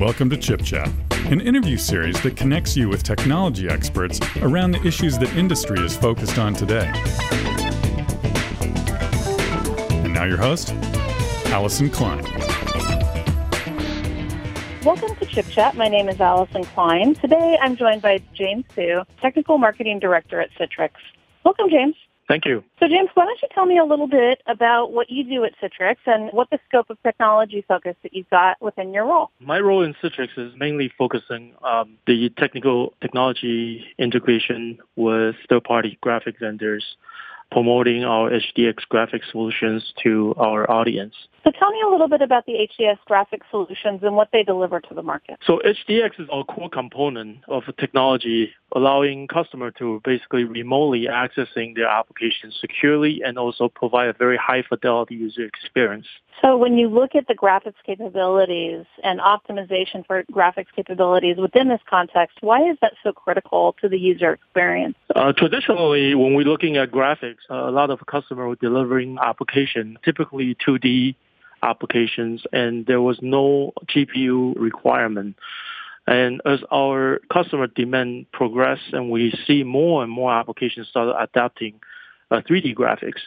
Welcome to Chip Chat, an interview series that connects you with technology experts around the issues that industry is focused on today. And now your host, Allison Klein. Welcome to Chip Chat. My name is Allison Klein. Today I'm joined by James Hsu, Technical Marketing Director at Citrix. Welcome, James. Thank you. So, James, why don't you tell me a little bit about what you do at Citrix and what the scope of technology focus that you've got within your role? My role in Citrix is mainly focusing on the technical technology integration with third-party graphic vendors, promoting our HDX graphic solutions to our audience. So tell me a little bit about the HDX graphic solutions and what they deliver to the market. So HDX is our core component of the technology, allowing customer to basically remotely accessing their applications securely and also provide a very high fidelity user experience. So when you look at the graphics capabilities and optimization for graphics capabilities within this context, why is that so critical to the user experience? Uh, traditionally, when we're looking at graphics, uh, a lot of customers were delivering application, typically 2D applications, and there was no GPU requirement. And as our customer demand progress and we see more and more applications start adapting uh, 3D graphics,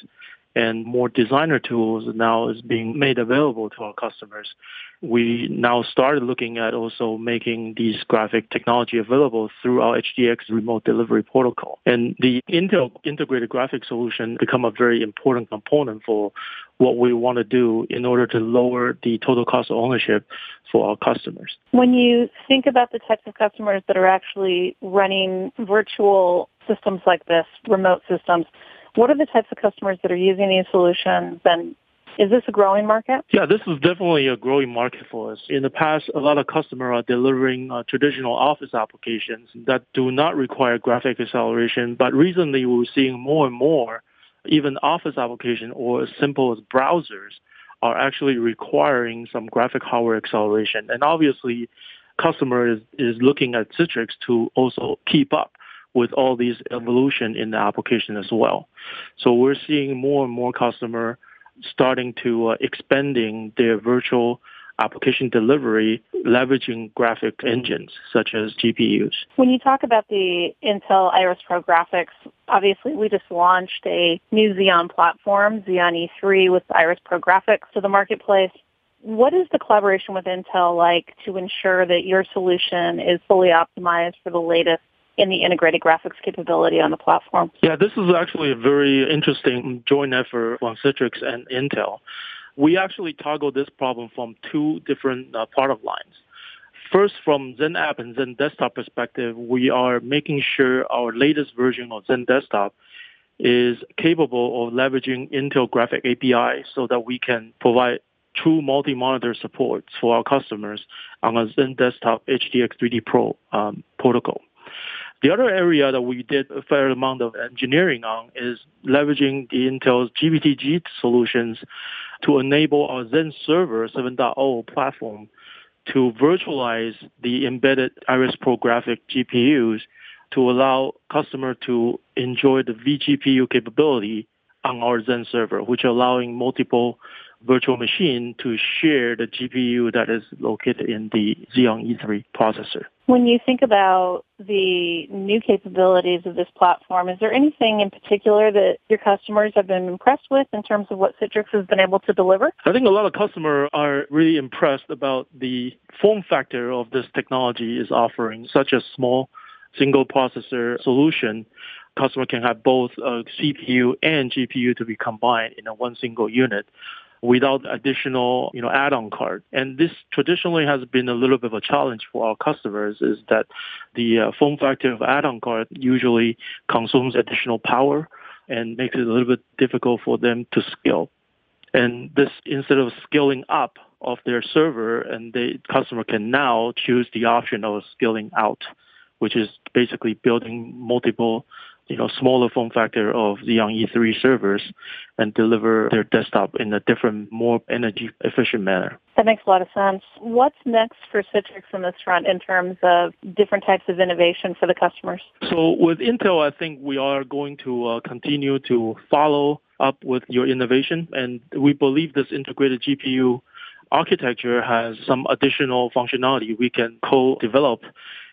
and more designer tools now is being made available to our customers. We now started looking at also making these graphic technology available through our HDX remote delivery protocol. And the Intel integrated graphic solution become a very important component for what we want to do in order to lower the total cost of ownership for our customers. When you think about the types of customers that are actually running virtual systems like this, remote systems, what are the types of customers that are using these solutions and is this a growing market? Yeah, this is definitely a growing market for us. In the past, a lot of customers are delivering uh, traditional office applications that do not require graphic acceleration, but recently we're seeing more and more even office application or as simple as browsers are actually requiring some graphic hardware acceleration. And obviously, customer is, is looking at Citrix to also keep up with all these evolution in the application as well. So we're seeing more and more customer starting to uh, expanding their virtual application delivery leveraging graphic engines such as GPUs. When you talk about the Intel Iris Pro graphics, obviously we just launched a new Xeon platform, Xeon E3 with Iris Pro graphics to the marketplace. What is the collaboration with Intel like to ensure that your solution is fully optimized for the latest in the integrated graphics capability on the platform. Yeah, this is actually a very interesting joint effort from Citrix and Intel. We actually toggle this problem from two different uh, product lines. First, from XenApp and XenDesktop perspective, we are making sure our latest version of XenDesktop is capable of leveraging Intel Graphic API so that we can provide true multi-monitor support for our customers on a XenDesktop HDX 3D Pro um, protocol. The other area that we did a fair amount of engineering on is leveraging the Intel's GVT-g solutions to enable our Zen Server 7.0 platform to virtualize the embedded Iris Pro graphic GPUs to allow customer to enjoy the vGPU capability on our XenServer, which allowing multiple virtual machine to share the GPU that is located in the Xeon E3 processor. When you think about the new capabilities of this platform, is there anything in particular that your customers have been impressed with in terms of what Citrix has been able to deliver? I think a lot of customers are really impressed about the form factor of this technology is offering, such a small single processor solution customer can have both uh, a CPU and GPU to be combined in a one single unit without additional, you know, add-on card. And this traditionally has been a little bit of a challenge for our customers is that the uh, form factor of add-on card usually consumes additional power and makes it a little bit difficult for them to scale. And this, instead of scaling up of their server, and the customer can now choose the option of scaling out, which is basically building multiple you know, smaller form factor of the Xeon E3 servers and deliver their desktop in a different, more energy efficient manner. That makes a lot of sense. What's next for Citrix on this front in terms of different types of innovation for the customers? So with Intel, I think we are going to uh, continue to follow up with your innovation, and we believe this integrated GPU architecture has some additional functionality we can co-develop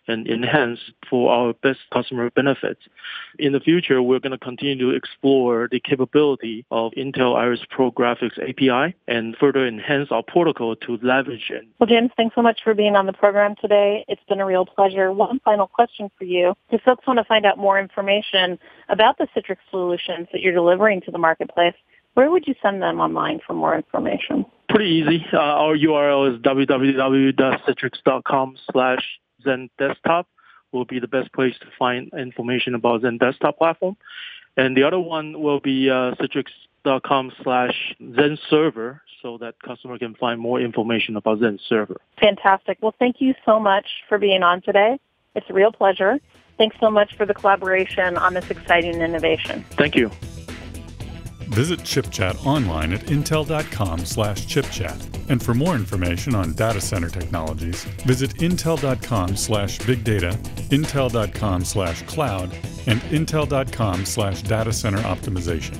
and enhance for our best customer benefits. In the future, we're going to continue to explore the capability of Intel Iris Pro Graphics API and further enhance our protocol to leverage it. Well, James, thanks so much for being on the program today. It's been a real pleasure. One final question for you. If folks want to find out more information about the Citrix solutions that you're delivering to the marketplace, where would you send them online for more information? Pretty easy. Uh, our URL is www.citrix.com slash XenDesktop will be the best place to find information about XenDesktop platform. And the other one will be uh, citrix.com slash Zen Server so that customer can find more information about XenServer. Fantastic. Well, thank you so much for being on today. It's a real pleasure. Thanks so much for the collaboration on this exciting innovation. Thank you. Visit ChipChat online at intel.com slash chipchat. And for more information on data center technologies, visit intel.com slash big data, intel.com slash cloud, and intel.com slash data center optimization.